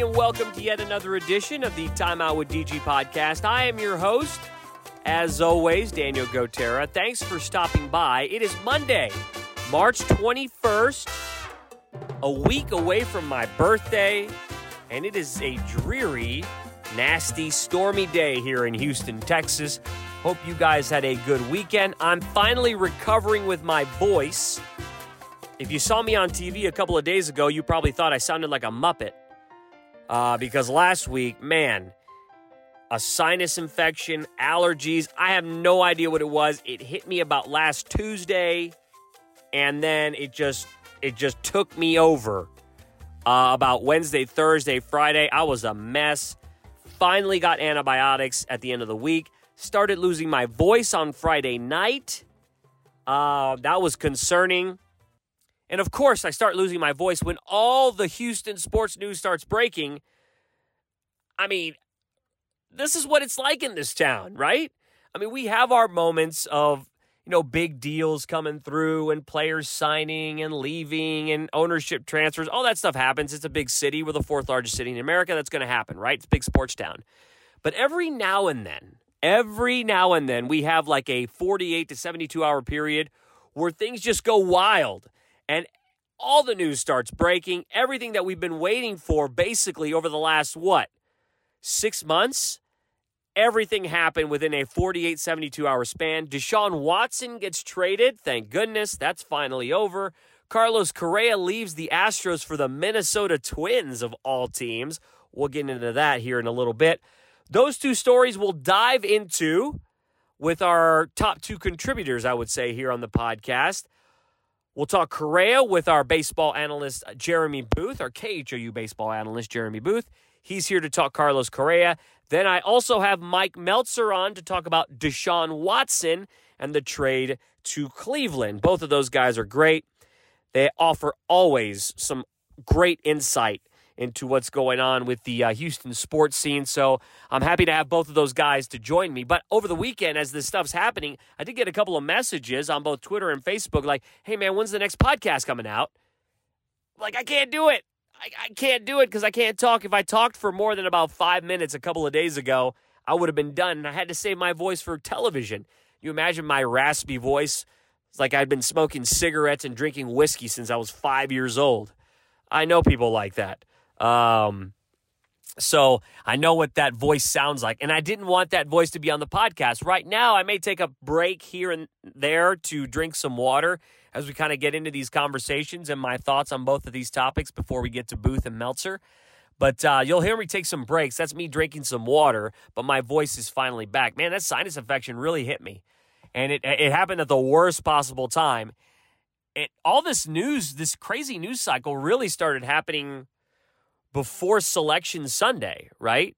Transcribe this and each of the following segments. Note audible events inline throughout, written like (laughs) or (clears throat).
and welcome to yet another edition of the Time Out with DG podcast. I am your host, as always, Daniel Gotera. Thanks for stopping by. It is Monday, March 21st, a week away from my birthday, and it is a dreary, nasty, stormy day here in Houston, Texas. Hope you guys had a good weekend. I'm finally recovering with my voice. If you saw me on TV a couple of days ago, you probably thought I sounded like a Muppet. Uh, because last week, man, a sinus infection, allergies. I have no idea what it was. It hit me about last Tuesday, and then it just it just took me over. Uh, about Wednesday, Thursday, Friday, I was a mess. Finally got antibiotics at the end of the week. Started losing my voice on Friday night. Uh, that was concerning. And of course, I start losing my voice when all the Houston sports news starts breaking. I mean, this is what it's like in this town, right? I mean, we have our moments of, you know, big deals coming through and players signing and leaving and ownership transfers. All that stuff happens. It's a big city. We're the fourth largest city in America. That's going to happen, right? It's a big sports town. But every now and then, every now and then, we have like a 48 to 72 hour period where things just go wild and all the news starts breaking. Everything that we've been waiting for basically over the last, what, six months? Everything happened within a 48, 72 hour span. Deshaun Watson gets traded. Thank goodness. That's finally over. Carlos Correa leaves the Astros for the Minnesota Twins of all teams. We'll get into that here in a little bit. Those two stories we'll dive into with our top two contributors, I would say, here on the podcast. We'll talk Correa with our baseball analyst, uh, Jeremy Booth, our KHOU baseball analyst, Jeremy Booth. He's here to talk Carlos Correa. Then I also have Mike Meltzer on to talk about Deshaun Watson and the trade to Cleveland. Both of those guys are great. They offer always some great insight into what's going on with the uh, Houston sports scene. So I'm happy to have both of those guys to join me. But over the weekend, as this stuff's happening, I did get a couple of messages on both Twitter and Facebook like, hey, man, when's the next podcast coming out? Like, I can't do it. I, I can't do it because I can't talk. If I talked for more than about five minutes a couple of days ago, I would have been done. And I had to save my voice for television. You imagine my raspy voice? It's like I'd been smoking cigarettes and drinking whiskey since I was five years old. I know people like that. Um, so I know what that voice sounds like. And I didn't want that voice to be on the podcast. Right now, I may take a break here and there to drink some water as we kind of get into these conversations and my thoughts on both of these topics before we get to Booth and Meltzer. But uh, you'll hear me take some breaks. That's me drinking some water, but my voice is finally back. Man, that sinus infection really hit me. And it, it happened at the worst possible time. It, all this news, this crazy news cycle really started happening before Selection Sunday, right?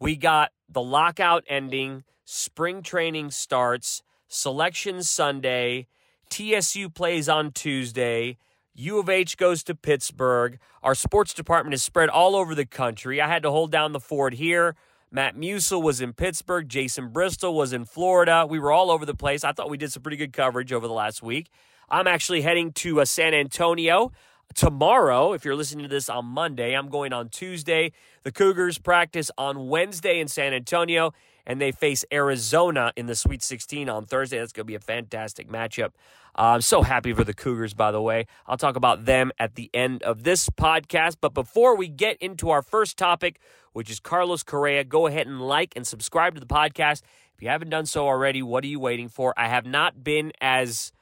We got the lockout ending, spring training starts, Selection Sunday, TSU plays on Tuesday. U of H goes to Pittsburgh. Our sports department is spread all over the country. I had to hold down the fort here. Matt Musil was in Pittsburgh. Jason Bristol was in Florida. We were all over the place. I thought we did some pretty good coverage over the last week. I'm actually heading to uh, San Antonio tomorrow. If you're listening to this on Monday, I'm going on Tuesday. The Cougars practice on Wednesday in San Antonio, and they face Arizona in the Sweet 16 on Thursday. That's going to be a fantastic matchup. Uh, I'm so happy for the Cougars, by the way. I'll talk about them at the end of this podcast. But before we get into our first topic, which is Carlos Correa, go ahead and like and subscribe to the podcast. If you haven't done so already, what are you waiting for? I have not been as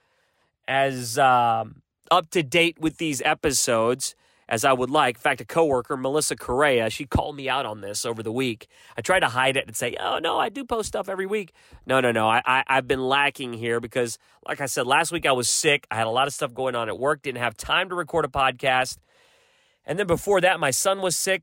as um, up to date with these episodes as I would like. In fact, a coworker, Melissa Correa, she called me out on this over the week. I tried to hide it and say, "Oh no, I do post stuff every week." No, no, no. I, I I've been lacking here because, like I said, last week I was sick. I had a lot of stuff going on at work. Didn't have time to record a podcast. And then before that, my son was sick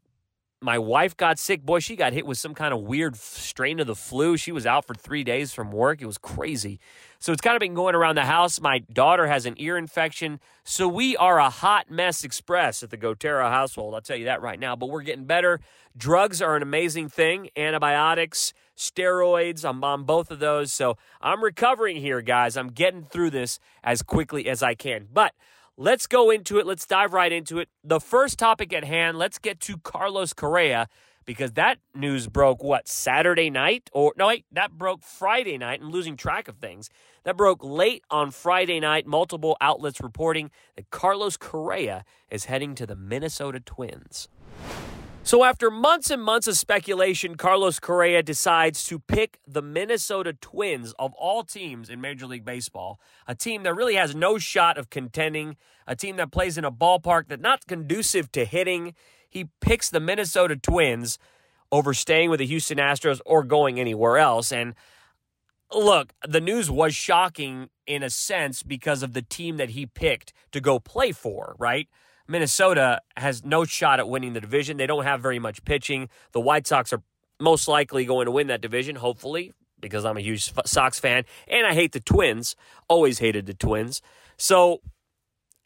my wife got sick. Boy, she got hit with some kind of weird strain of the flu. She was out for three days from work. It was crazy. So it's kind of been going around the house. My daughter has an ear infection. So we are a hot mess express at the Gotera household. I'll tell you that right now. But we're getting better. Drugs are an amazing thing. Antibiotics, steroids. I'm on both of those. So I'm recovering here, guys. I'm getting through this as quickly as I can. But let's go into it. Let's dive right into it. The first topic at hand, let's get to Carlos Correa because that news broke what Saturday night or no wait that broke Friday night. I'm losing track of things. That broke late on Friday night. Multiple outlets reporting that Carlos Correa is heading to the Minnesota Twins. So, after months and months of speculation, Carlos Correa decides to pick the Minnesota Twins of all teams in Major League Baseball, a team that really has no shot of contending, a team that plays in a ballpark that's not conducive to hitting. He picks the Minnesota Twins over staying with the Houston Astros or going anywhere else. And look, the news was shocking in a sense because of the team that he picked to go play for, right? Minnesota has no shot at winning the division. They don't have very much pitching. The White Sox are most likely going to win that division, hopefully, because I'm a huge Sox fan and I hate the Twins. Always hated the Twins. So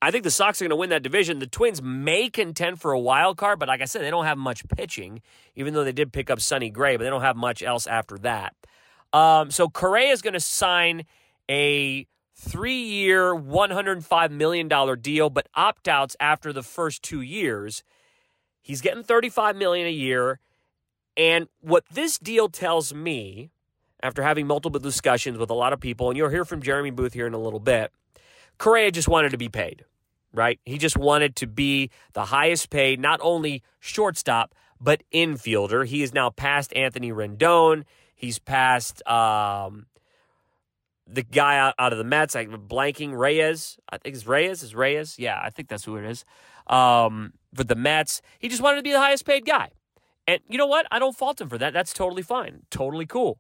I think the Sox are going to win that division. The Twins may contend for a wild card, but like I said, they don't have much pitching, even though they did pick up Sonny Gray, but they don't have much else after that. Um, so Correa is going to sign a three year, $105 million deal, but opt outs after the first two years. He's getting 35 million a year. And what this deal tells me, after having multiple discussions with a lot of people, and you'll hear from Jeremy Booth here in a little bit, Correa just wanted to be paid, right? He just wanted to be the highest paid, not only shortstop, but infielder. He is now past Anthony Rendon. He's past um, the guy out, out of the Mets, like blanking Reyes. I think it's Reyes. Is Reyes? Yeah, I think that's who it is. Um, for the Mets, he just wanted to be the highest paid guy, and you know what? I don't fault him for that. That's totally fine, totally cool.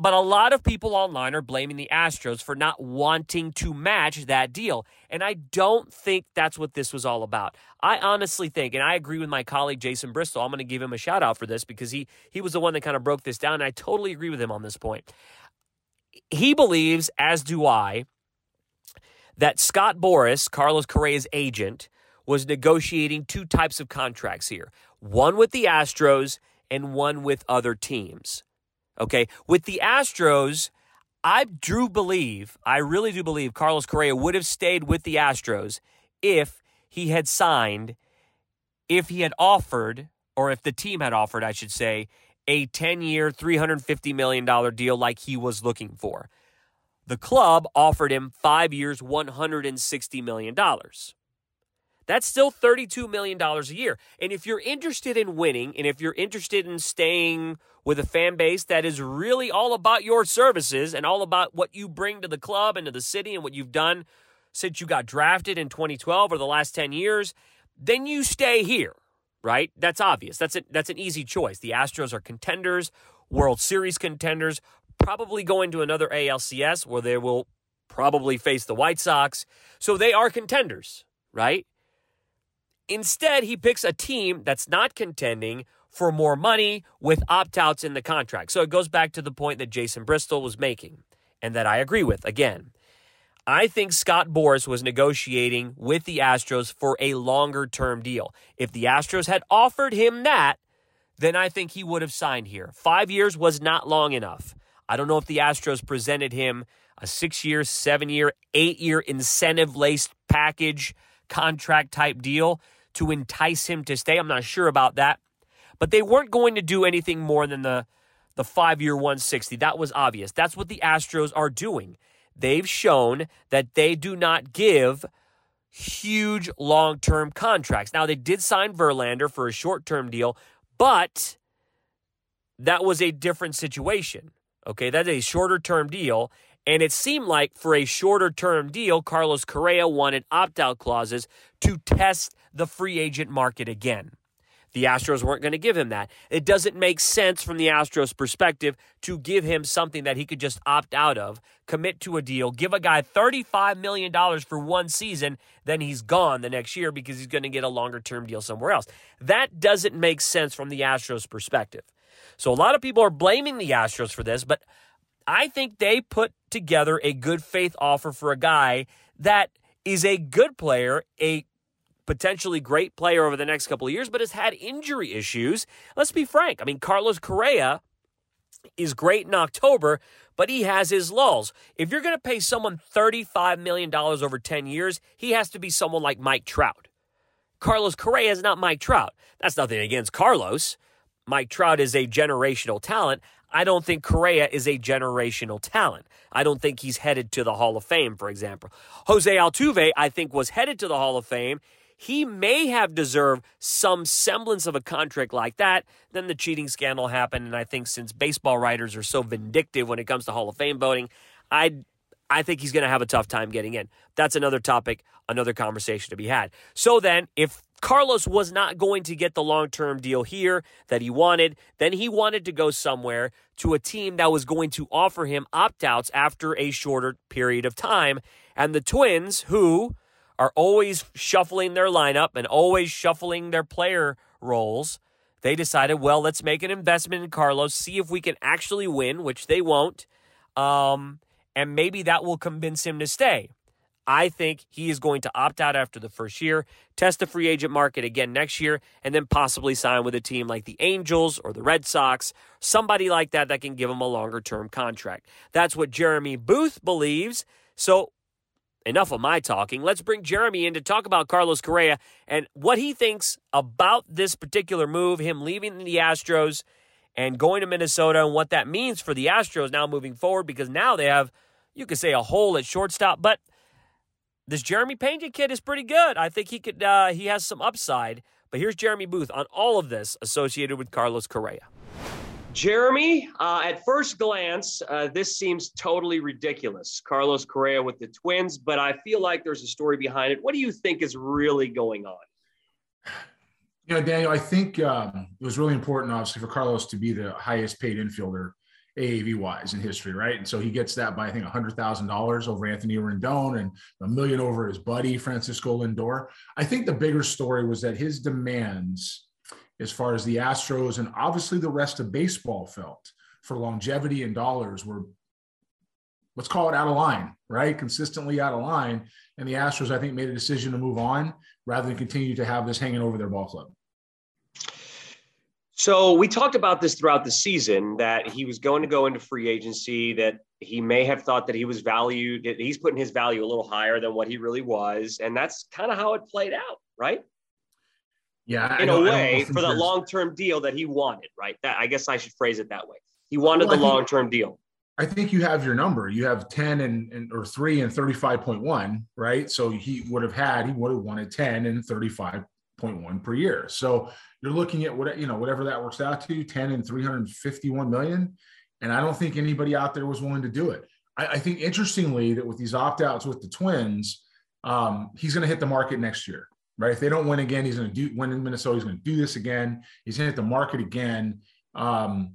But a lot of people online are blaming the Astros for not wanting to match that deal. And I don't think that's what this was all about. I honestly think, and I agree with my colleague Jason Bristol, I'm going to give him a shout out for this because he, he was the one that kind of broke this down. And I totally agree with him on this point he believes, as do I, that Scott Boras, Carlos Correa's agent, was negotiating two types of contracts here one with the Astros and one with other teams. Okay. With the Astros, I do believe, I really do believe Carlos Correa would have stayed with the Astros if he had signed, if he had offered, or if the team had offered, I should say, a 10 year, $350 million deal like he was looking for. The club offered him five years, $160 million. That's still $32 million a year. And if you're interested in winning, and if you're interested in staying with a fan base that is really all about your services and all about what you bring to the club and to the city and what you've done since you got drafted in 2012 or the last 10 years, then you stay here right? That's obvious. That's a, that's an easy choice. The Astros are contenders, World Series contenders, probably going to another ALCS where they will probably face the White Sox. So they are contenders, right? Instead, he picks a team that's not contending for more money with opt outs in the contract. So it goes back to the point that Jason Bristol was making and that I agree with. Again, I think Scott Boras was negotiating with the Astros for a longer term deal. If the Astros had offered him that, then I think he would have signed here. Five years was not long enough. I don't know if the Astros presented him a six year, seven year, eight year incentive laced package contract type deal to entice him to stay. I'm not sure about that. But they weren't going to do anything more than the, the five year 160. That was obvious. That's what the Astros are doing they've shown that they do not give huge long term contracts. Now, they did sign Verlander for a short term deal, but that was a different situation. Okay, that's a shorter term deal. And it seemed like for a shorter term deal, Carlos Correa wanted opt out clauses to test the free agent market again. The Astros weren't going to give him that. It doesn't make sense from the Astros' perspective to give him something that he could just opt out of, commit to a deal, give a guy $35 million for one season, then he's gone the next year because he's going to get a longer term deal somewhere else. That doesn't make sense from the Astros' perspective. So a lot of people are blaming the Astros for this, but I think they put together a good faith offer for a guy that is a good player, a potentially great player over the next couple of years, but has had injury issues. Let's be frank. I mean, Carlos Correa is great in October, but he has his lulls. If you're going to pay someone $35 million over 10 years, he has to be someone like Mike Trout. Carlos Correa is not Mike Trout. That's nothing against Carlos. Mike Trout is a generational talent. I don't think Correa is a generational talent. I don't think he's headed to the Hall of Fame, for example. Jose Altuve, I think, was headed to the Hall of Fame. He may have deserved some semblance of a contract like that. Then the cheating scandal happened, and I think since baseball writers are so vindictive when it comes to Hall of Fame voting, I I think he's going to have a tough time getting in. That's another topic, another conversation to be had. So then, if Carlos was not going to get the long term deal here that he wanted. Then he wanted to go somewhere to a team that was going to offer him opt outs after a shorter period of time. And the Twins, who are always shuffling their lineup and always shuffling their player roles, they decided, well, let's make an investment in Carlos, see if we can actually win, which they won't. Um, and maybe that will convince him to stay. I think he is going to opt out after the first year, test the free agent market again next year, and then possibly sign with a team like the Angels or the Red Sox, somebody like that that can give him a longer term contract. That's what Jeremy Booth believes. So, enough of my talking. Let's bring Jeremy in to talk about Carlos Correa and what he thinks about this particular move, him leaving the Astros and going to Minnesota, and what that means for the Astros now moving forward because now they have, you could say, a hole at shortstop, but this Jeremy Pena kid is pretty good. I think he could. Uh, he has some upside. But here's Jeremy Booth on all of this associated with Carlos Correa. Jeremy, uh, at first glance, uh, this seems totally ridiculous. Carlos Correa with the Twins, but I feel like there's a story behind it. What do you think is really going on? You know, Daniel, I think um, it was really important, obviously, for Carlos to be the highest paid infielder AAV wise in history, right? And so he gets that by I think hundred thousand dollars over Anthony Rendon and a million over his buddy Francisco Lindor. I think the bigger story was that his demands, as far as the Astros and obviously the rest of baseball felt for longevity and dollars were let's call it out of line, right? Consistently out of line. And the Astros, I think, made a decision to move on rather than continue to have this hanging over their ball club. So we talked about this throughout the season that he was going to go into free agency, that he may have thought that he was valued, that he's putting his value a little higher than what he really was. And that's kind of how it played out, right? Yeah. In a way, for that long term deal that he wanted, right? That I guess I should phrase it that way. He wanted well, the long term deal. I think you have your number. You have 10 and, and or three and 35.1, right? So he would have had, he would have wanted 10 and 35.1 per year. So you're looking at what you know whatever that works out to 10 and 351 million and i don't think anybody out there was willing to do it i, I think interestingly that with these opt-outs with the twins um, he's going to hit the market next year right? If they don't win again he's going to do win in minnesota he's going to do this again. He's going to hit the market again. Um,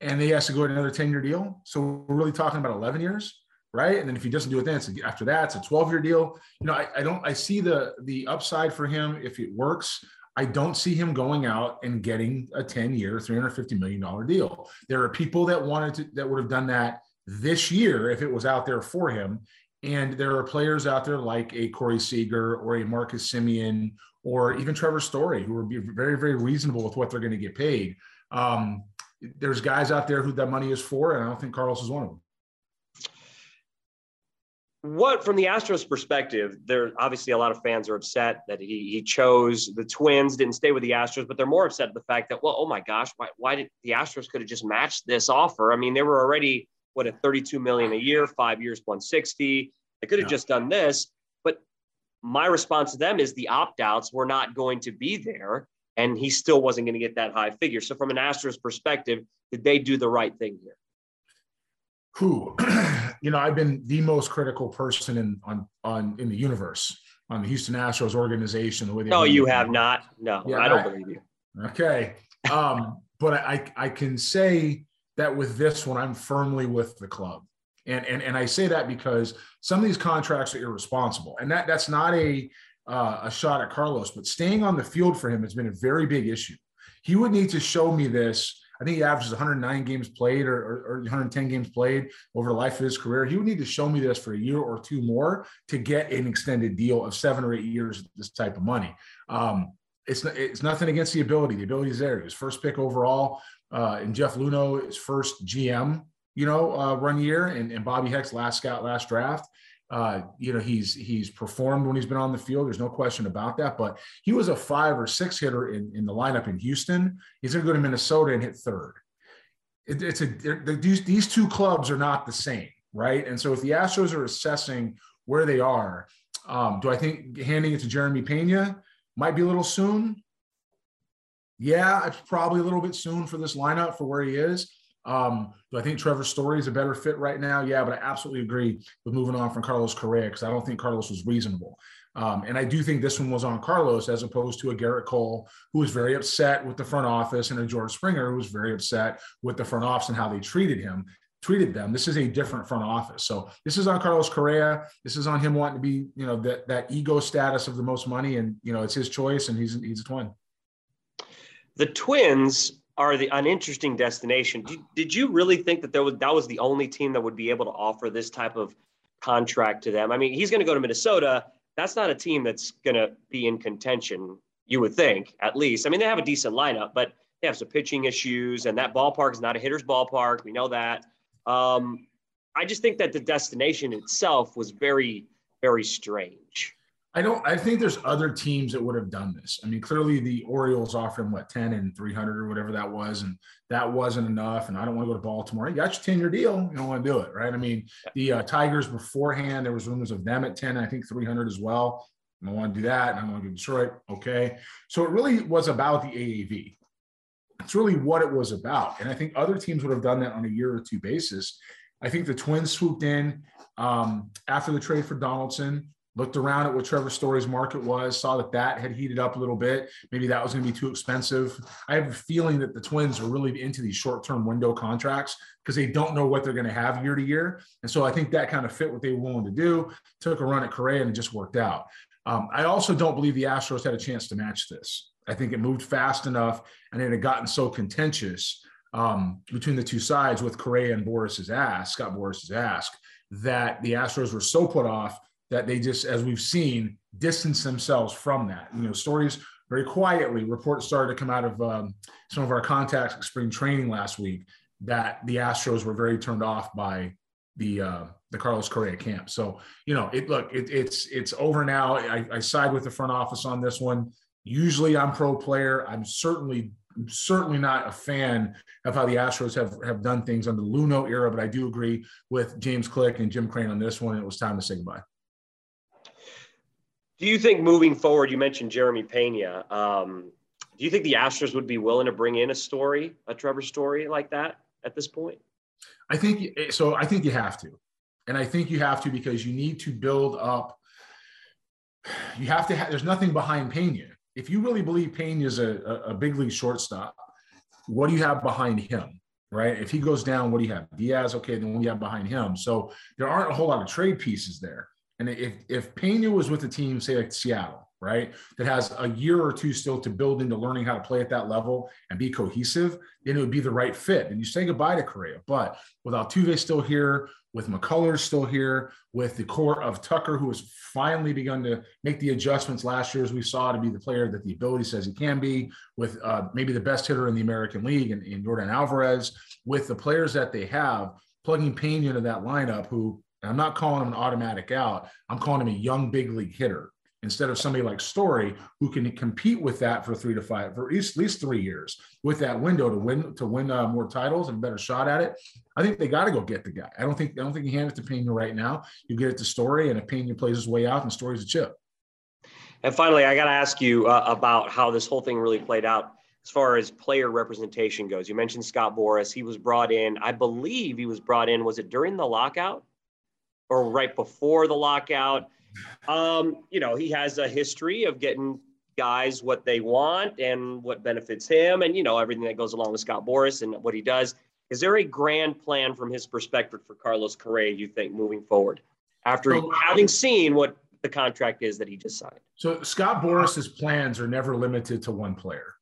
and he has to go to another 10 year deal. So we're really talking about 11 years right? And then if he doesn't do it then it's after that it's a 12 year deal. You know I, I don't i see the the upside for him if it works. I don't see him going out and getting a 10 year, $350 million deal. There are people that wanted to, that would have done that this year if it was out there for him. And there are players out there like a Corey Seager or a Marcus Semien or even Trevor Story who be very, very reasonable with what they're going to get paid. Um, there's guys out there who that money is for, and I don't think Carlos is one of them what from the Astros perspective, there obviously a lot of fans are upset that he he chose the Twins, didn't stay with the Astros, but they're more upset at the fact that well, oh my gosh, why, why did the Astros could have just matched this offer? I mean, they were already what at 32 million a year, five years, 160. They could have yeah. just done this, but my response to them is the opt-outs were not going to be there, and he still wasn't going to get that high figure. So from an Astros perspective, did they do the right thing here? who, (clears throat) you know, I've been the most critical person in on on in the universe on the Houston Astros organization. The way they no, you have not. No, yeah, I don't I, believe you. Okay, um, but I I can say that with this one, I'm firmly with the club. And, and, and I say that because some of these contracts are irresponsible, and that that's not a uh, a shot at Carlos, but staying on the field for him has been a very big issue. He would need to show me this I think he averages 109 games played or, or, or, 110 games played over the life of his career. He would need to show me this for a year or two more to get an extended deal of seven or eight years, this type of money. Um, it's it's nothing against the ability. The ability is there. He was first pick overall, uh, and Jeff Luhnow is first GM, you know, uh, run year, and, and Bobby Heck's last scout last draft. Uh, you know, he's he's performed when he's been on the field. There's no question about that. But he was a five or six hitter in, in the lineup in Houston. He's going to go to Minnesota and hit third. It, it's a these, these two clubs are not the same, right? And so if the Astros are assessing where they are, um, do I think handing it to Jeremy Pena might be a little soon? Yeah, it's probably a little bit soon for this lineup for where he is. Um, I think Trevor Story is a better fit right now? Yeah, but I absolutely agree with moving on from Carlos Correa because I don't think Carlos was reasonable. Um, and I do think this one was on Carlos as opposed to a Gerrit Cole who was very upset with the front office and a George Springer who was very upset with the front office and how they treated him, treated them. This is a different front office. So this is on Carlos Correa. This is on him wanting to be, you know, that that ego status of the most money, and you know, it's his choice, and he's he's a twin. The Twins are the uninteresting destination. Did, did you really think that there was that was the only team that would be able to offer this type of contract to them? I mean, he's going to go to Minnesota. That's not a team that's going to be in contention. You would think, at least. I mean, they have a decent lineup, but they have some pitching issues, and that ballpark is not a hitter's ballpark. We know that. Um, I just think that the destination itself was very, very strange. I don't. I think there's other teams that would have done this. I mean, clearly the Orioles offered him what 10 and 300 or whatever that was, and that wasn't enough. And I don't want to go to Baltimore. You got your 10 year deal. You don't want to do it, right? I mean, the uh, Tigers beforehand, there was rumors of them at 10. I think 300 as well. I don't want to do that. And I want to go Detroit. Okay, so it really was about the AAV. It's really what it was about. And I think other teams would have done that on a year or two basis. I think the Twins swooped in um, after the trade for Donaldson looked around at what Trevor Story's market was, saw that that had heated up a little bit. Maybe that was going to be too expensive. I have a feeling that the Twins are really into these short-term window contracts because they don't know what they're going to have year to year. And so I think that kind of fit what they were willing to do. Took a run at Correa and it just worked out. Um, I also don't believe the Astros had a chance to match this. I think it moved fast enough and it had gotten so contentious um, between the two sides with Correa and Boras's ask, Scott Boras's ask, that the Astros were so put off that they just, as we've seen, distance themselves from that. You know, stories very quietly, reports started to come out of um, some of our contacts at spring training last week that the Astros were very turned off by the uh, the Carlos Correa camp. So you know, it look it, it's it's over now. I, I side with the front office on this one. Usually, I'm pro player. I'm certainly certainly not a fan of how the Astros have have done things under the Luhnow era, but I do agree with James Click and Jim Crane on this one. It was time to say goodbye. Do you think moving forward, you mentioned Jeremy Pena. Um, do you think the Astros would be willing to bring in a story, a Trevor Story like that at this point? I think so. I think you have to. And I think you have to because you need to build up. You have to have, there's nothing behind Pena. If you really believe Pena is a, a big league shortstop, what do you have behind him? Right. If he goes down, what do you have? Diaz, okay, then what do you have behind him? So there aren't a whole lot of trade pieces there. And if if Pena was with a team, say like Seattle, right, that has a year or two still to build into learning how to play at that level and be cohesive, then it would be the right fit. And you say goodbye to Correa. But with Altuve still here, with McCullers still here, with the core of Tucker, who has finally begun to make the adjustments last year, as we saw, to be the player that the ability says he can be, with uh, maybe the best hitter in the American League in, in Yordan Alvarez, with the players that they have, plugging Pena into that lineup, who and I'm not calling him an automatic out. I'm calling him a young big league hitter instead of somebody like Story who can compete with that for three to five, for at least, at least three years with that window to win to win uh, more titles and better shot at it. I think they got to go get the guy. I don't think I don't think you hand it to Pena right now. You get it to Story, and if Pena plays his way out, and Story's a chip. And finally, I got to ask you uh, about how this whole thing really played out as far as player representation goes. You mentioned Scott Boras. He was brought in, I believe he was brought in, was it during the lockout? Or right before the lockout. Um, you know, he has a history of getting guys what they want and what benefits him, and you know everything that goes along with Scott Boras and what he does. Is there a grand plan from his perspective for Carlos Correa? You think moving forward after having seen what the contract is that he just signed? So Scott Boras's plans are never limited to one player,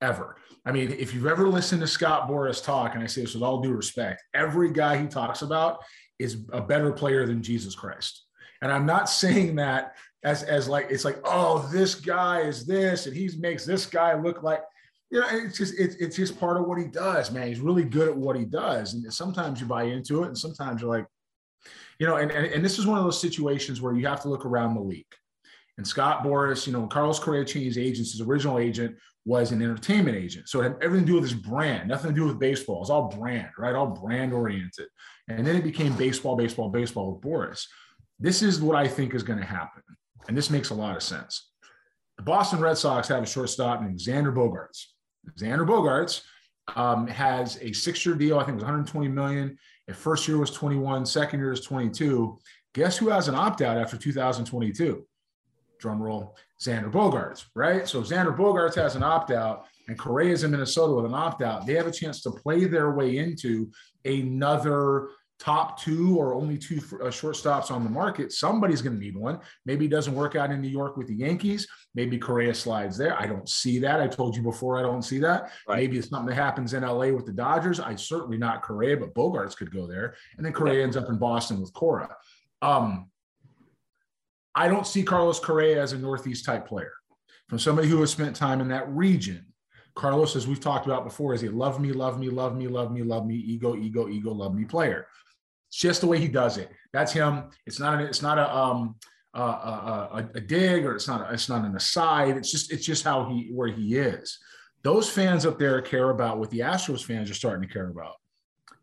ever. I mean, if you've ever listened to Scott Boras talk, and I say this with all due respect, every guy he talks about is a better player than Jesus Christ. And I'm not saying that as as like it's like oh this guy is this and he makes this guy look like you know it's just it's, it's just part of what he does man he's really good at what he does and sometimes you buy into it and sometimes you're like you know and, and, and this is one of those situations where you have to look around the league and Scott Boras, you know, Carlos Correa changed agents. His original agent was an entertainment agent. So it had everything to do with his brand, nothing to do with baseball. It's all brand, right? All brand oriented. And then it became baseball, baseball, baseball with Boras. This is what I think is going to happen. And this makes a lot of sense. The Boston Red Sox have a shortstop named Xander Bogaerts. Xander Bogaerts um, has a six-year deal. I think it was 120 million. At first year was 21, second year is 22. Guess who has an opt-out after 2022? drum roll, Xander Bogaerts, right? So Xander Bogaerts has an opt out, and Correa's in Minnesota with an opt out. They have a chance to play their way into another top two or only two uh, shortstops on the market. Somebody's going to need one. Maybe it doesn't work out in New York with the Yankees. Maybe Correa slides there. I don't see that. I told you before I don't see that. Right. Maybe it's something that happens in LA with the Dodgers. I certainly not Correa, but Bogaerts could go there. And then Correa ends up in Boston with Cora. Um, I don't see Carlos Correa as a Northeast type player. From somebody who has spent time in that region, Carlos, as we've talked about before, is a love me, love me, love me, love me, love me, ego, ego, ego, love me player. It's just the way he does it. That's him. It's not. A, it's not a um a, a, a dig or it's not. A, it's not an aside. It's just. It's just how he where he is. Those fans up there care about what the Astros fans are starting to care about,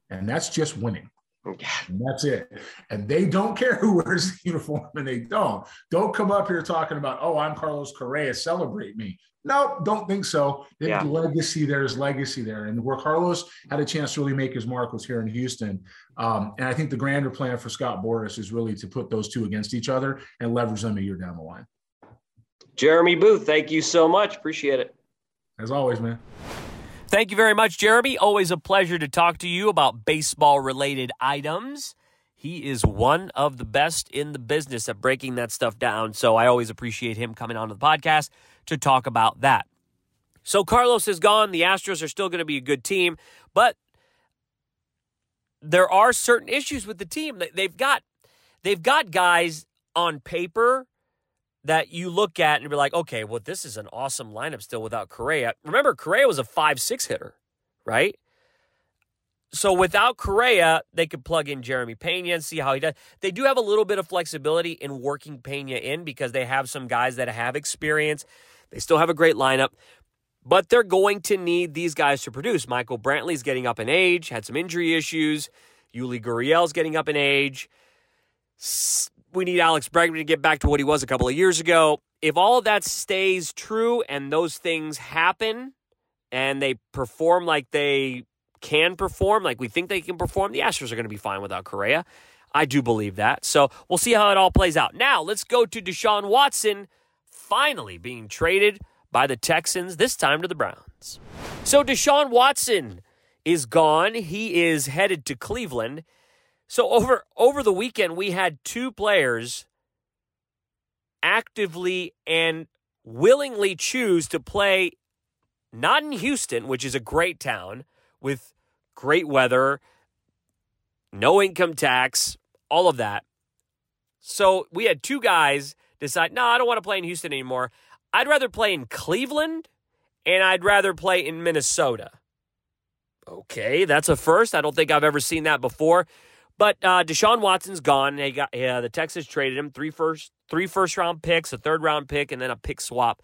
and that's just winning. Yeah. And that's it. And they don't care who wears the uniform and they don't. Don't come up here talking about, oh, I'm Carlos Correa, celebrate me. No, don't think so. There's yeah. legacy, there's legacy there. And where Carlos had a chance to really make his mark was here in Houston. Um, and I think the grander plan for Scott Boras is really to put those two against each other and leverage them a year down the line. Jeremy Booth, thank you so much. Appreciate it. As always, man. Thank you very much, Jeremy. Always a pleasure to talk to you about baseball related items. He is one of the best in the business at breaking that stuff down. So I always appreciate him coming onto the podcast to talk about that. So Carlos is gone. The Astros are still going to be a good team, but there are certain issues with the team. They've got they've got guys on paper that you look at and be like, okay, well, this is an awesome lineup still without Correa. Remember, Correa was a 5 6 hitter, right? So without Correa, they could plug in Jeremy Pena and see how he does. They do have a little bit of flexibility in working Pena in because they have some guys that have experience. They still have a great lineup, but they're going to need these guys to produce. Michael Brantley's getting up in age, had some injury issues. Yuli Gurriel's getting up in age we need Alex Bregman to get back to what he was a couple of years ago. If all of that stays true and those things happen and they perform like they can perform, like we think they can perform, the Astros are going to be fine without Correa. I do believe that. So we'll see how it all plays out. Now, let's go to Deshaun Watson finally being traded by the Texans, this time to the Browns. So Deshaun Watson is gone. He is headed to Cleveland. So over over the weekend we had two players actively and willingly choose to play not in Houston, which is a great town with great weather, no income tax, all of that. So we had two guys decide, no, I don't want to play in Houston anymore. I'd rather play in Cleveland and I'd rather play in Minnesota. Okay, that's a first. I don't think I've ever seen that before. But uh, Deshaun Watson's gone. They got uh, the Texans traded him three first three first round picks, a third round pick, and then a pick swap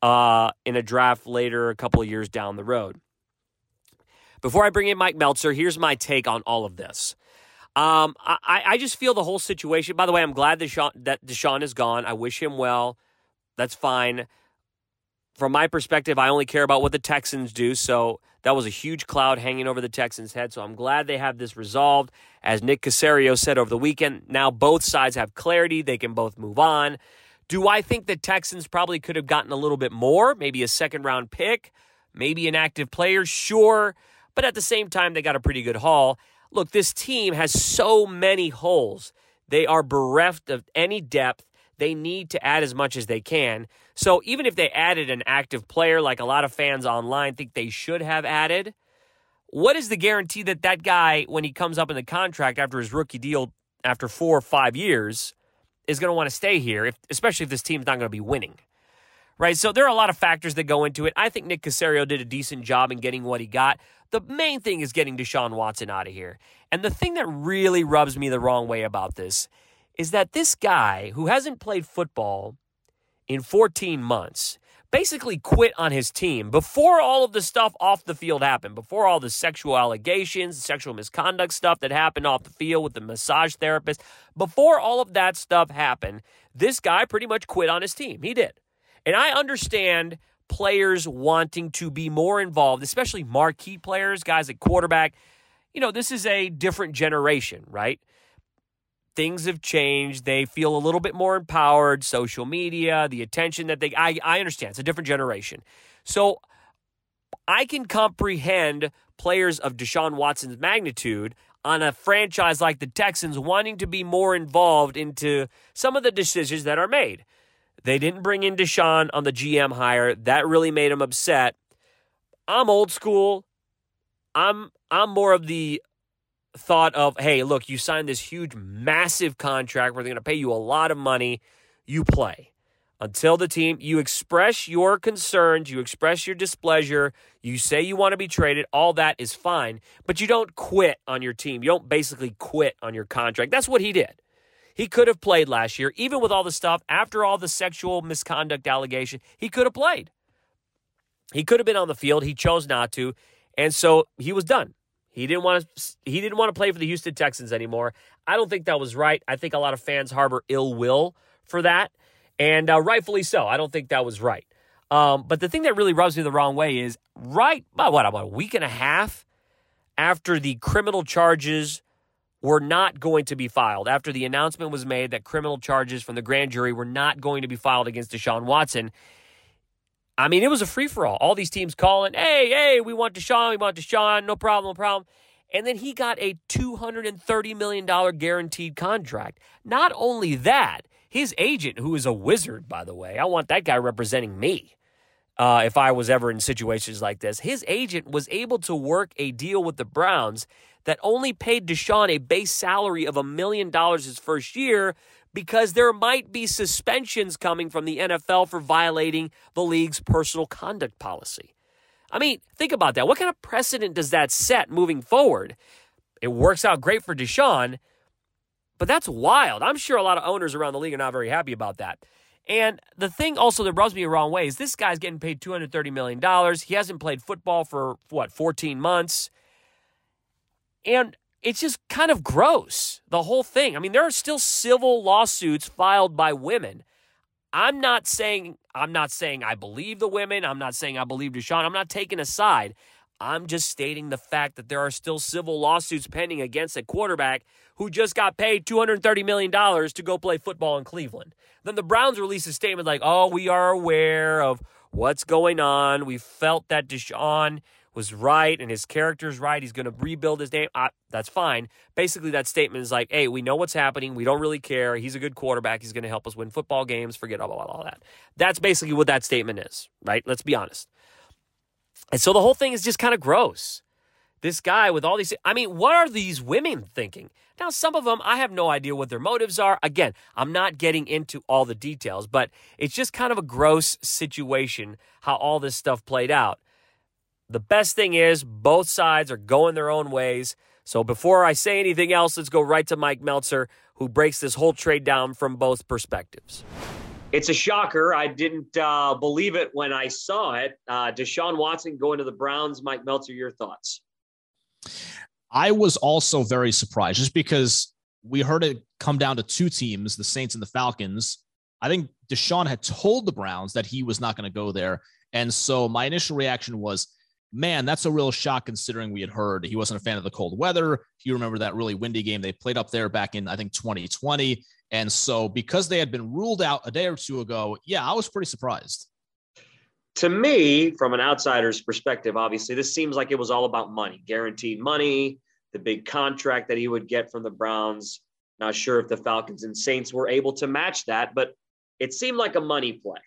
uh, in a draft later, a couple of years down the road. Before I bring in Mike Meltzer, here's my take on all of this. Um, I, I just feel the whole situation. By the way, I'm glad Deshaun, that Deshaun is gone. I wish him well. That's fine. From my perspective, I only care about what the Texans do. So that was a huge cloud hanging over the Texans' head. So I'm glad they have this resolved. As Nick Caserio said over the weekend, now both sides have clarity. They can both move on. Do I think the Texans probably could have gotten a little bit more? Maybe a second round pick, maybe an active player? Sure. But at the same time, they got a pretty good haul. Look, this team has so many holes. They are bereft of any depth. They need to add as much as they can. So even if they added an active player, like a lot of fans online think they should have added, what is the guarantee that that guy, when he comes up in the contract after his rookie deal after four or five years, is going to want to stay here, if, especially if this team's not going to be winning. Right? So there are a lot of factors that go into it. I think Nick Caserio did a decent job in getting what he got. The main thing is getting Deshaun Watson out of here. And the thing that really rubs me the wrong way about this is that this guy who hasn't played football in 14 months basically quit on his team before all of the stuff off the field happened, before all the sexual allegations, sexual misconduct stuff that happened off the field with the massage therapist, before all of that stuff happened, this guy pretty much quit on his team. He did. And I understand players wanting to be more involved, especially marquee players, guys at quarterback. You know, this is a different generation, right? things have changed. They feel a little bit more empowered. Social media, the attention that they, I, I understand. It's a different generation. So I can comprehend players of Deshaun Watson's magnitude on a franchise like the Texans wanting to be more involved into some of the decisions that are made. They didn't bring in Deshaun on the GM hire. That really made him upset. I'm old school. I'm I'm more of the thought of, hey, look, you signed this huge, massive contract where they're going to pay you a lot of money. You play. Until the team, you express your concerns, you express your displeasure, you say you want to be traded, all that is fine, but you don't quit on your team. You don't basically quit on your contract. That's what he did. He could have played last year, even with all the stuff, after all the sexual misconduct allegation, he could have played. He could have been on the field. He chose not to. And so he was done. He didn't want to. He didn't want to play for the Houston Texans anymore. I don't think that was right. I think a lot of fans harbor ill will for that, and uh, rightfully so. I don't think that was right. Um, but the thing that really rubs me the wrong way is right about what about a week and a half after the criminal charges were not going to be filed, after the announcement was made that criminal charges from the grand jury were not going to be filed against Deshaun Watson. I mean, it was a free for all. All these teams calling, hey, hey, we want Deshaun, we want Deshaun, no problem, no problem. And then he got a $230 million guaranteed contract. Not only that, his agent, who is a wizard, by the way, I want that guy representing me uh, if I was ever in situations like this. His agent was able to work a deal with the Browns that only paid Deshaun a base salary of a million dollars his first year because there might be suspensions coming from the NFL for violating the league's personal conduct policy. I mean, think about that. What kind of precedent does that set moving forward? It works out great for Deshaun, but that's wild. I'm sure a lot of owners around the league are not very happy about that. And the thing also that rubs me the wrong way is this guy's getting paid $230 million. He hasn't played football for, what, 14 months? And it's just kind of gross, the whole thing. I mean, there are still civil lawsuits filed by women. I'm not saying I'm not saying I believe the women. I'm not saying I believe Deshaun. I'm not taking a side. I'm just stating the fact that there are still civil lawsuits pending against a quarterback who just got paid $230 million to go play football in Cleveland. Then the Browns release a statement like, oh, we are aware of what's going on. We felt that Deshaun was right and his character's right. He's going to rebuild his name. Uh, that's fine. Basically, that statement is like, hey, we know what's happening. We don't really care. He's a good quarterback. He's going to help us win football games. Forget all, all, all that. That's basically what that statement is, right? Let's be honest. And so the whole thing is just kind of gross. This guy with all these, I mean, what are these women thinking? Now, some of them, I have no idea what their motives are. Again, I'm not getting into all the details, but it's just kind of a gross situation how all this stuff played out. The best thing is both sides are going their own ways. So before I say anything else, let's go right to Mike Meltzer, who breaks this whole trade down from both perspectives. It's a shocker. I didn't uh, believe it when I saw it. Uh, Deshaun Watson going to the Browns. Mike Meltzer, your thoughts? I was also very surprised just because we heard it come down to two teams, the Saints and the Falcons. I think Deshaun had told the Browns that he was not going to go there. And so my initial reaction was, man, that's a real shock considering we had heard he wasn't a fan of the cold weather. You remember that really windy game they played up there back in, I think, 2020. And so because they had been ruled out a day or two ago, yeah, I was pretty surprised. To me, from an outsider's perspective, obviously, this seems like it was all about money, guaranteed money, the big contract that he would get from the Browns. Not sure if the Falcons and Saints were able to match that, but it seemed like a money play.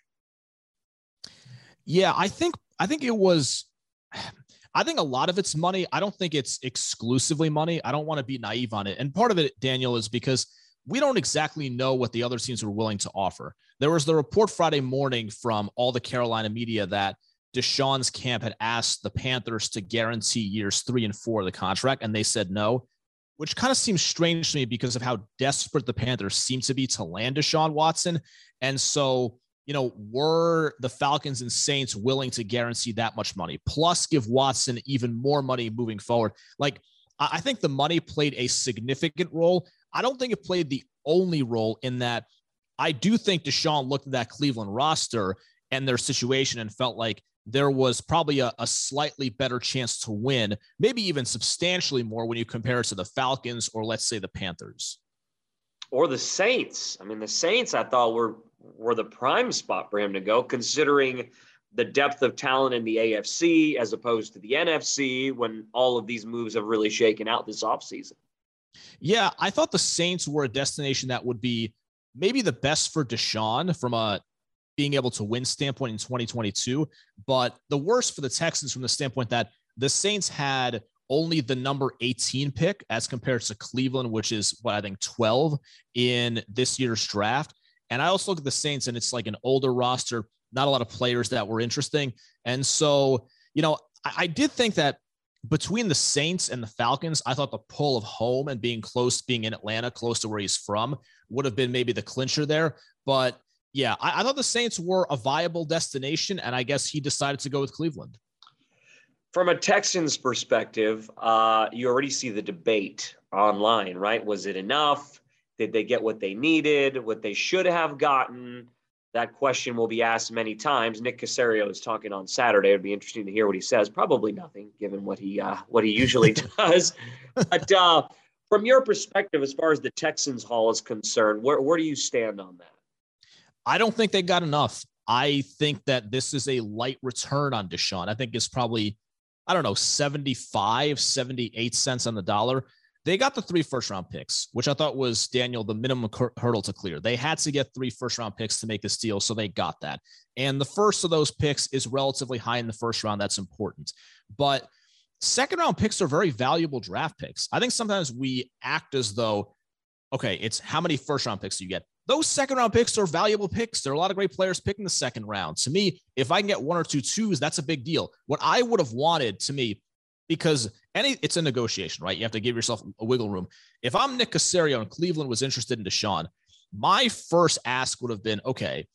Yeah, I think I think it was I think a lot of it's money. I don't think it's exclusively money. I don't want to be naive on it. And part of it, Daniel, is because we don't exactly know what the other teams were willing to offer. There was the report Friday morning from all the Carolina media that Deshaun's camp had asked the Panthers to guarantee years three and four of the contract, and they said no, which kind of seems strange to me because of how desperate the Panthers seem to be to land Deshaun Watson. And so, you know, were the Falcons and Saints willing to guarantee that much money, plus give Watson even more money moving forward? Like, I think the money played a significant role. I don't think it played the only role in that I do think Deshaun looked at that Cleveland roster and their situation and felt like there was probably a, a, slightly better chance to win, maybe even substantially more when you compare it to the Falcons or let's say the Panthers. Or the Saints. I mean, the Saints I thought were were the prime spot for him to go, considering the depth of talent in the AFC as opposed to the NFC when all of these moves have really shaken out this offseason. Yeah, I thought the Saints were a destination that would be maybe the best for Deshaun from a being able to win standpoint in 2022, but the worst for the Texans from the standpoint that the Saints had only the number 18 pick as compared to Cleveland, which is what I think 12 in this year's draft. And I also look at the Saints and it's like an older roster, not a lot of players that were interesting. And so, you know, I, I did think that between the Saints and the Falcons, I thought the pull of home and being close, being in Atlanta, close to where he's from, would have been maybe the clincher there. But yeah, I, I thought the Saints were a viable destination, and I guess he decided to go with Cleveland. From a Texans perspective, uh, you already see the debate online, right? Was it enough? Did they get what they needed, what they should have gotten? That question will be asked many times. Nick Caserio is talking on Saturday. It'd be interesting to hear what he says. Probably nothing, given what he uh, what he usually (laughs) does. But uh, from your perspective, as far as the Texans haul is concerned, where where do you stand on that? I don't think they got enough. I think that this is a light return on Deshaun. I think it's probably, I don't know, 75, 78 cents on the dollar. They got the three first round picks, which I thought was Daniel the minimum hurdle to clear. They had to get three first round picks to make this deal, so they got that. And the first of those picks is relatively high in the first round. That's important. But second round picks are very valuable draft picks. I think sometimes we act as though, okay, it's how many first round picks do you get? Those second round picks are valuable picks. There are a lot of great players picking the second round. To me, if I can get one or two twos, that's a big deal. What I would have wanted to me because any it's a negotiation, right? You have to give yourself a wiggle room. If I'm Nick Caserio and Cleveland was interested in Deshaun, my first ask would have been, okay,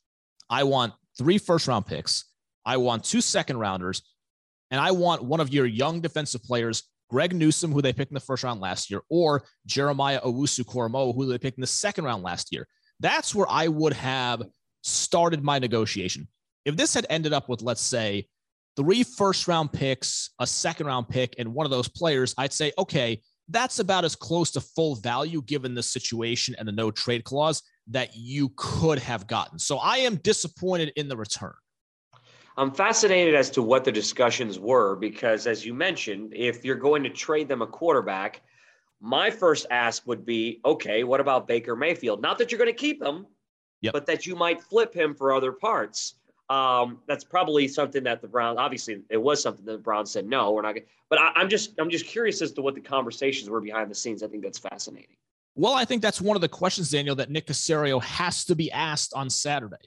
I want three first round picks, I want two second rounders, and I want one of your young defensive players, Greg Newsome, who they picked in the first round last year, or Jeremiah Owusu Koramoah, who they picked in the second round last year. That's where I would have started my negotiation. If this had ended up with, let's say, three first round picks, a second round pick, and one of those players, I'd say, okay, that's about as close to full value given the situation and the no trade clause that you could have gotten. So I am disappointed in the return. I'm fascinated as to what the discussions were because, as you mentioned, if you're going to trade them a quarterback, my first ask would be okay, what about Baker Mayfield? Not that you're going to keep him, yep. but that you might flip him for other parts. Um, that's probably something that the Browns. Obviously, it was something that the Browns said no, we're not. But I, I'm just, I'm just curious as to what the conversations were behind the scenes. I think that's fascinating. Well, I think that's one of the questions, Daniel, that Nick Caserio has to be asked on Saturday.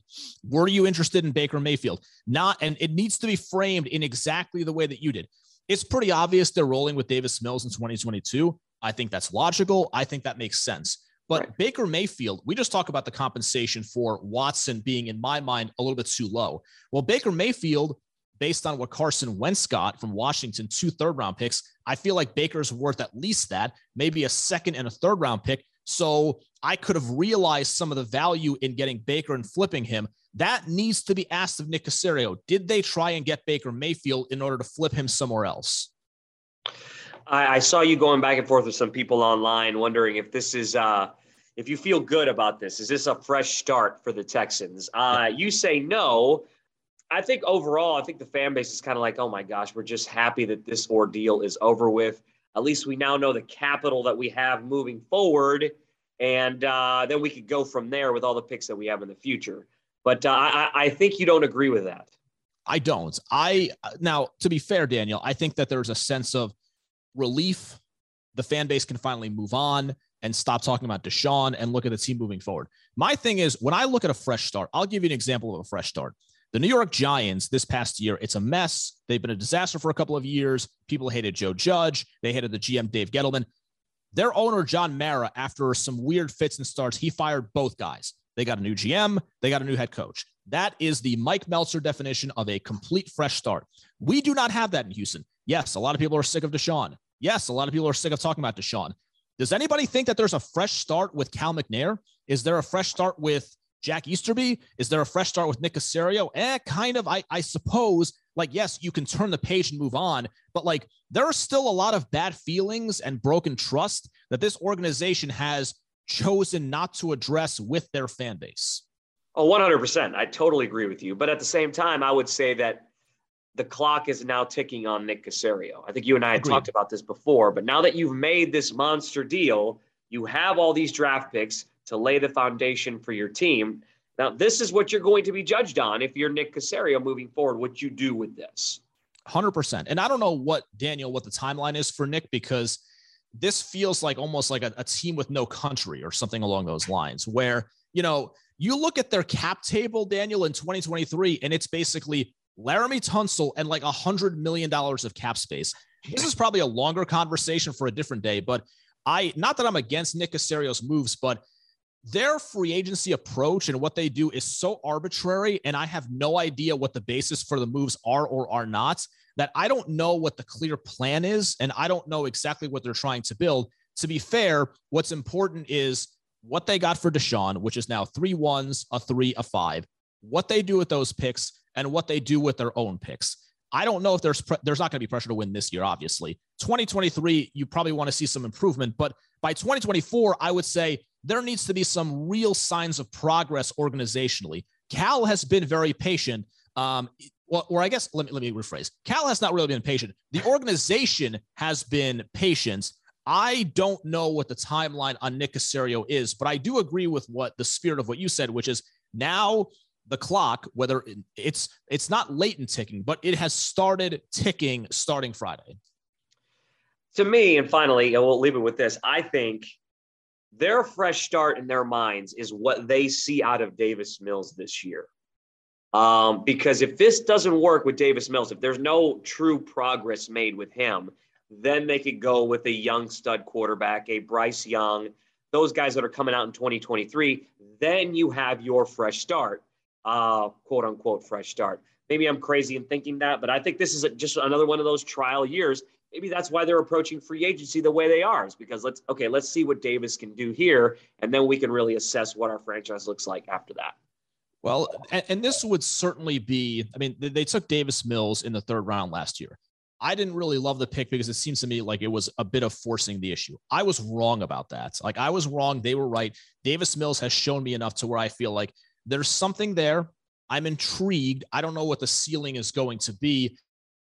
Were you interested in Baker Mayfield? Not, and it needs to be framed in exactly the way that you did. It's pretty obvious they're rolling with Davis Mills in 2022. I think that's logical. I think that makes sense. But right. Baker Mayfield, we just talk about the compensation for Watson being, in my mind, a little bit too low. Well, Baker Mayfield, based on what Carson Wentz got from Washington, two third round picks, I feel like Baker's worth at least that, maybe a second and a third round pick. So I could have realized some of the value in getting Baker and flipping him. That needs to be asked of Nick Caserio. Did they try and get Baker Mayfield in order to flip him somewhere else? I, I, saw you going back and forth with some people online, wondering if this is, uh, if you feel good about this. Is this a fresh start for the Texans? Uh, you say no. I think overall, I think the fan base is kind of like, oh my gosh, we're just happy that this ordeal is over with. At least we now know the capital that we have moving forward, and uh, then we could go from there with all the picks that we have in the future. But uh, I, I think you don't agree with that. I don't. I now, to be fair, Daniel, I think that there's a sense of relief. The fan base can finally move on. and stop talking about Deshaun and look at the team moving forward. My thing is, when I look at a fresh start, I'll give you an example of a fresh start. The New York Giants this past year, it's a mess. They've been a disaster for a couple of years. People hated Joe Judge. They hated the GM, Dave Gettleman. Their owner, John Mara, after some weird fits and starts, he fired both guys. They got a new GM, they got a new head coach. That is the Mike Meltser definition of a complete fresh start. We do not have that in Houston. Yes, a lot of people are sick of Deshaun. Yes, a lot of people are sick of talking about Deshaun. Does anybody think that there's a fresh start with Cal McNair? Is there a fresh start with Jack Easterby? Is there a fresh start with Nick Caserio? Eh, kind of. I, I suppose, like, yes, you can turn the page and move on, but like, there are still a lot of bad feelings and broken trust that this organization has chosen not to address with their fan base. Oh, 100%. I totally agree with you. But at the same time, I would say that the clock is now ticking on Nick Caserio. I think you and I had Agreed. talked about this before, but now that you've made this monster deal, you have all these draft picks to lay the foundation for your team. Now, this is what you're going to be judged on if you're Nick Caserio moving forward, what you do with this. 100%. And I don't know what, Daniel, what the timeline is for Nick because this feels like almost like a, a team with no country or something along those lines, where, you know, you look at their cap table, Daniel, in 2023, and it's basically Laremy Tunsil and like a $100 million of cap space. This is probably a longer conversation for a different day, but I, not that I'm against Nick Caserio's moves, but their free agency approach and what they do is so arbitrary and i have no idea what the basis for the moves are or are not that i don't know what the clear plan is and i don't know exactly what they're trying to build to be fair what's important is what they got for deshaun which is now three ones a three a five what they do with those picks and what they do with their own picks I don't know if there's pre- there's not going to be pressure to win this year. Obviously, 2023 you probably want to see some improvement, but by 2024 I would say there needs to be some real signs of progress organizationally. Cal has been very patient. Um, well, or I guess let me let me rephrase. Cal has not really been patient. The organization has been patient. I don't know what the timeline on Nick Caserio is, but I do agree with what the spirit of what you said, which is now the clock, whether it's it's not latent ticking, but it has started ticking starting Friday. To me, and finally, and we'll leave it with this. I think their fresh start in their minds is what they see out of Davis Mills this year. Um, because if this doesn't work with Davis Mills, if there's no true progress made with him, then they could go with a young stud quarterback, a Bryce Young, those guys that are coming out in 2023. Then you have your fresh start uh, quote unquote fresh start. Maybe I'm crazy in thinking that, but I think this is just another one of those trial years. Maybe that's why they're approaching free agency the way they are, is because let's okay, let's see what Davis can do here, and then we can really assess what our franchise looks like after that. Well, and, and this would certainly be. I mean, they took Davis Mills in the third round last year. I didn't really love the pick because it seems to me like it was a bit of forcing the issue. I was wrong about that. Like I was wrong. They were right. Davis Mills has shown me enough to where I feel like there's something there. I'm intrigued. I don't know what the ceiling is going to be.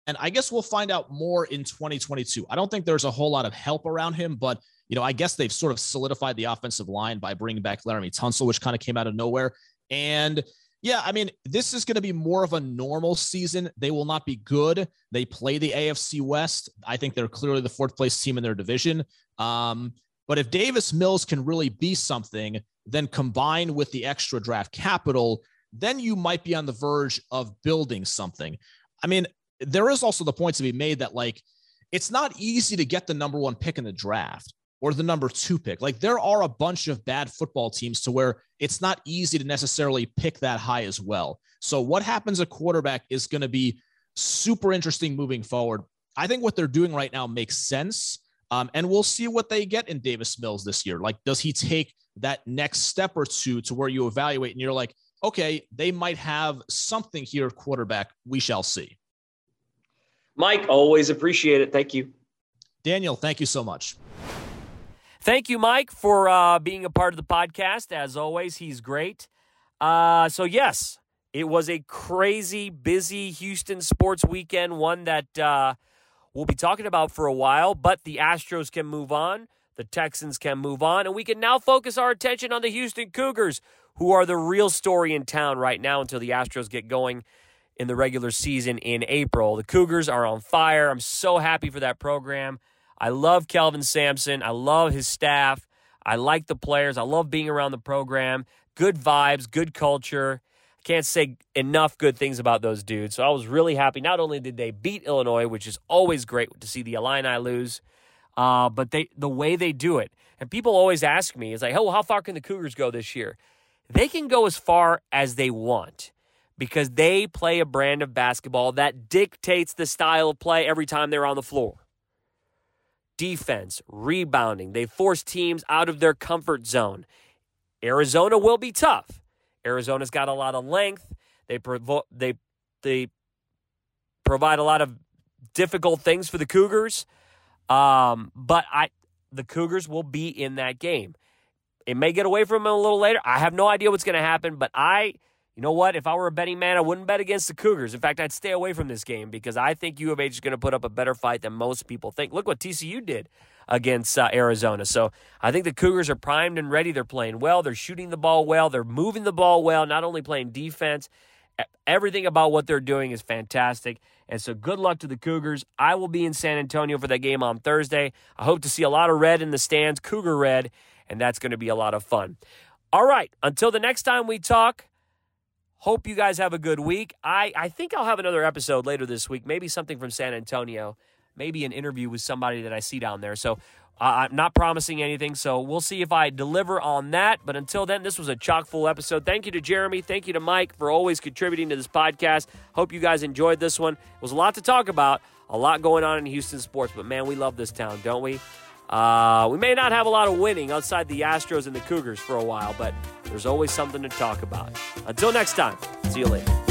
And I guess we'll find out more in 2022. I don't think there's a whole lot of help around him, but you know, I guess they've sort of solidified the offensive line by bringing back Laremy Tunsil, which kind of came out of nowhere. And yeah, I mean, this is going to be more of a normal season. They will not be good. They play the AFC West. I think they're clearly the fourth place team in their division. Um, but if Davis Mills can really be something, then combined with the extra draft capital, then you might be on the verge of building something. I mean, there is also the point to be made that like it's not easy to get the number one pick in the draft or the number two pick. Like there are a bunch of bad football teams to where it's not easy to necessarily pick that high as well. So what happens at quarterback is going to be super interesting moving forward. I think what they're doing right now makes sense. Um, and we'll see what they get in Davis Mills this year. Like, does he take that next step or two to where you evaluate and you're like, okay, they might have something here at quarterback. We shall see. Mike, always appreciate it. Thank you. Daniel, thank you so much. Thank you, Mike, for uh, being a part of the podcast. As always, he's great. Uh, so, yes, it was a crazy, busy Houston sports weekend, one that uh, we'll be talking about for a while, but the Astros can move on. The Texans can move on, and we can now focus our attention on the Houston Cougars, who are the real story in town right now until the Astros get going in the regular season in April. The Cougars are on fire. I'm so happy for that program. I love Kelvin Sampson. I love his staff. I like the players. I love being around the program. Good vibes, good culture. Can't say enough good things about those dudes. So I was really happy. Not only did they beat Illinois, which is always great to see the Illini lose, uh, but they the way they do it. And people always ask me, "Is like, oh, how far can the Cougars go this year? They can go as far as they want because they play a brand of basketball that dictates the style of play every time they're on the floor defense, rebounding. They force teams out of their comfort zone. Arizona will be tough. Arizona's got a lot of length. They provo- they they provide a lot of difficult things for the Cougars. Um, but I the Cougars will be in that game. It may get away from them a little later. I have no idea what's going to happen, but I you know what? If I were a betting man, I wouldn't bet against the Cougars. In fact, I'd stay away from this game because I think U of H is going to put up a better fight than most people think. Look what TCU did against uh, Arizona. So I think the Cougars are primed and ready. They're playing well. They're shooting the ball well. They're moving the ball well, not only playing defense. Everything about what they're doing is fantastic. And so good luck to the Cougars. I will be in San Antonio for that game on Thursday. I hope to see a lot of red in the stands, Cougar red, and that's going to be a lot of fun. All right, until the next time we talk, Hope you guys have a good week. I, I think I'll have another episode later this week, maybe something from San Antonio, maybe an interview with somebody that I see down there. So I'm not promising anything, so we'll see if I deliver on that. But until then, this was a chock full episode. Thank you to Jeremy. Thank you to Mike for always contributing to this podcast. Hope you guys enjoyed this one. It was a lot to talk about, a lot going on in Houston sports, but man, we love this town, don't we? Uh, we may not have a lot of winning outside the Astros and the Cougars for a while, but there's always something to talk about. Until next time, see you later.